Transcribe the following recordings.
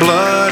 blood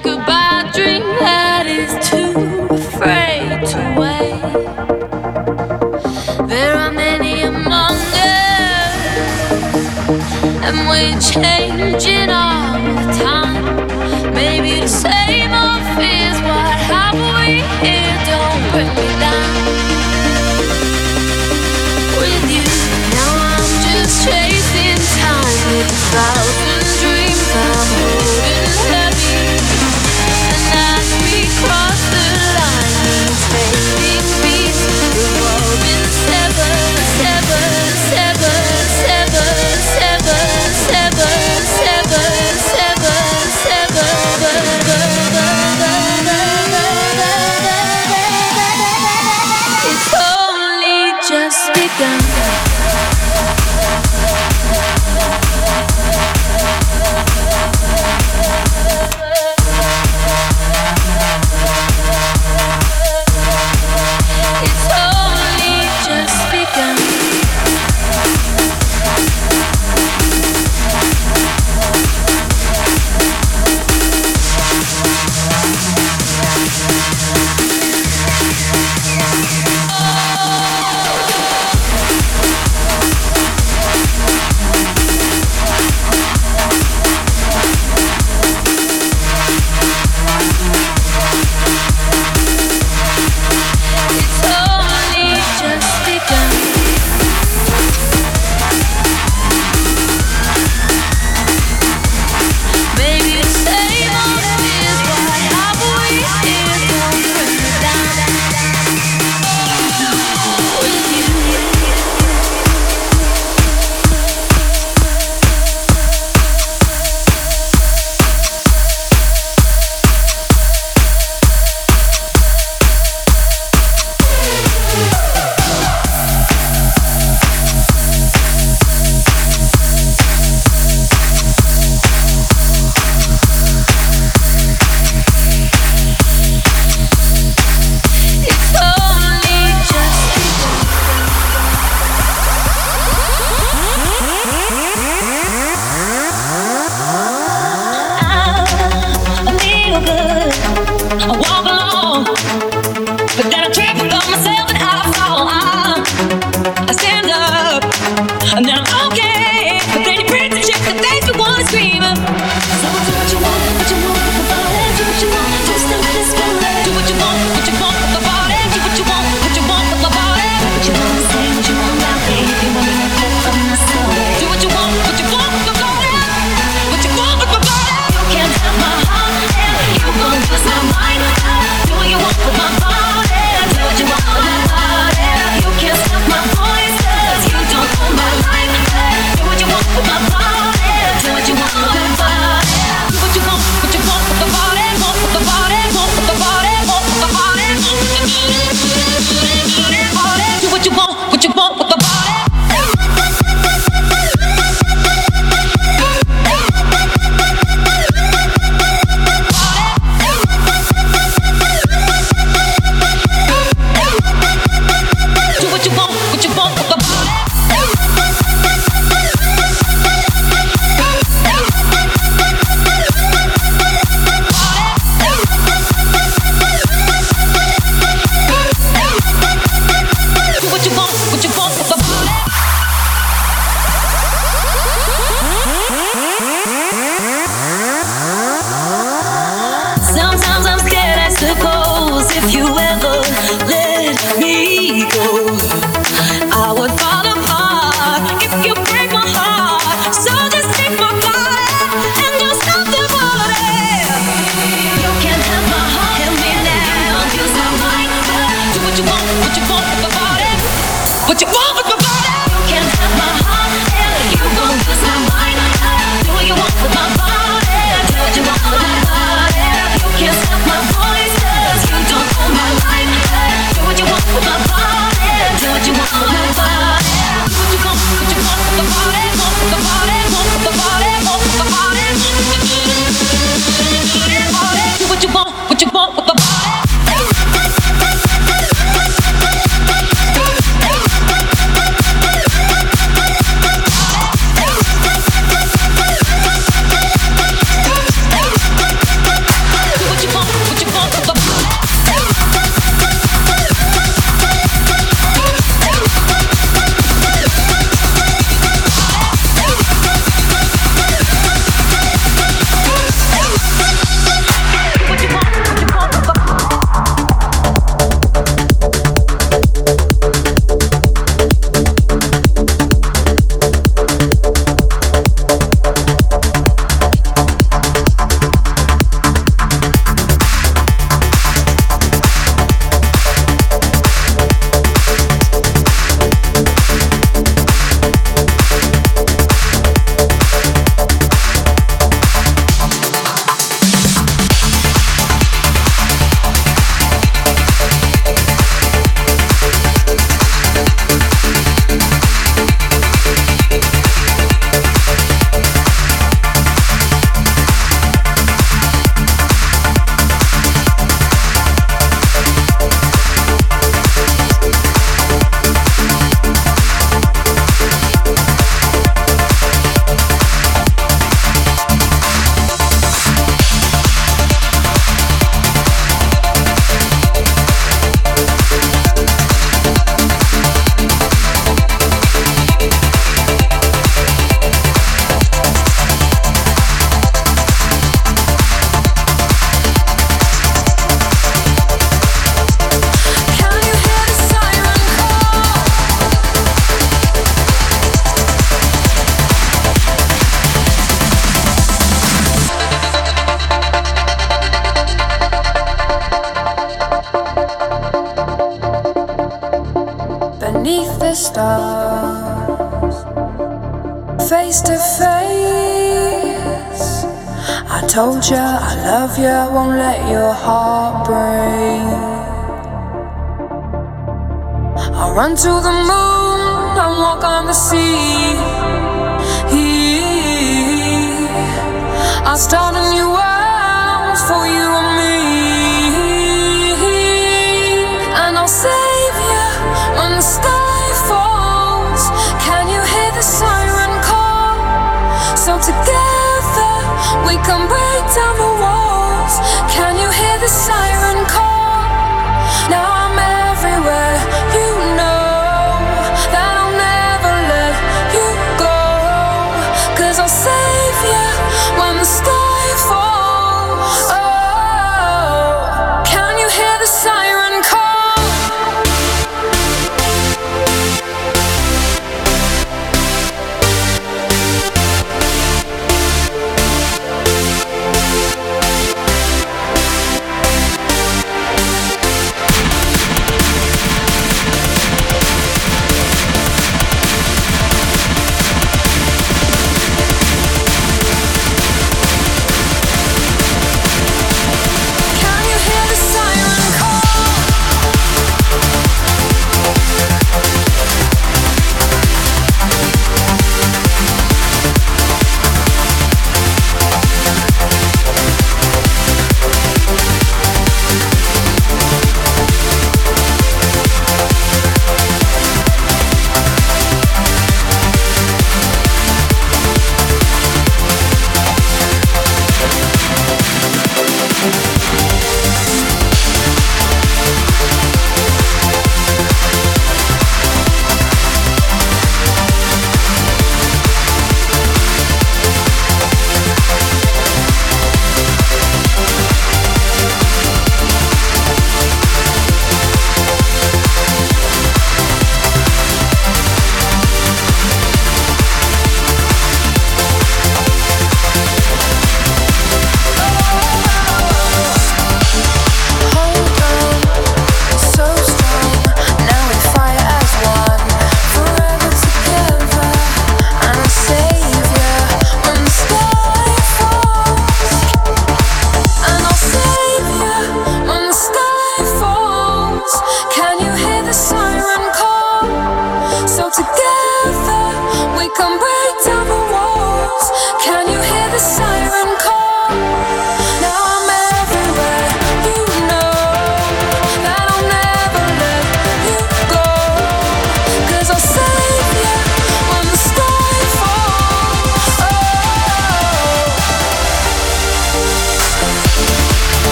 goodbye.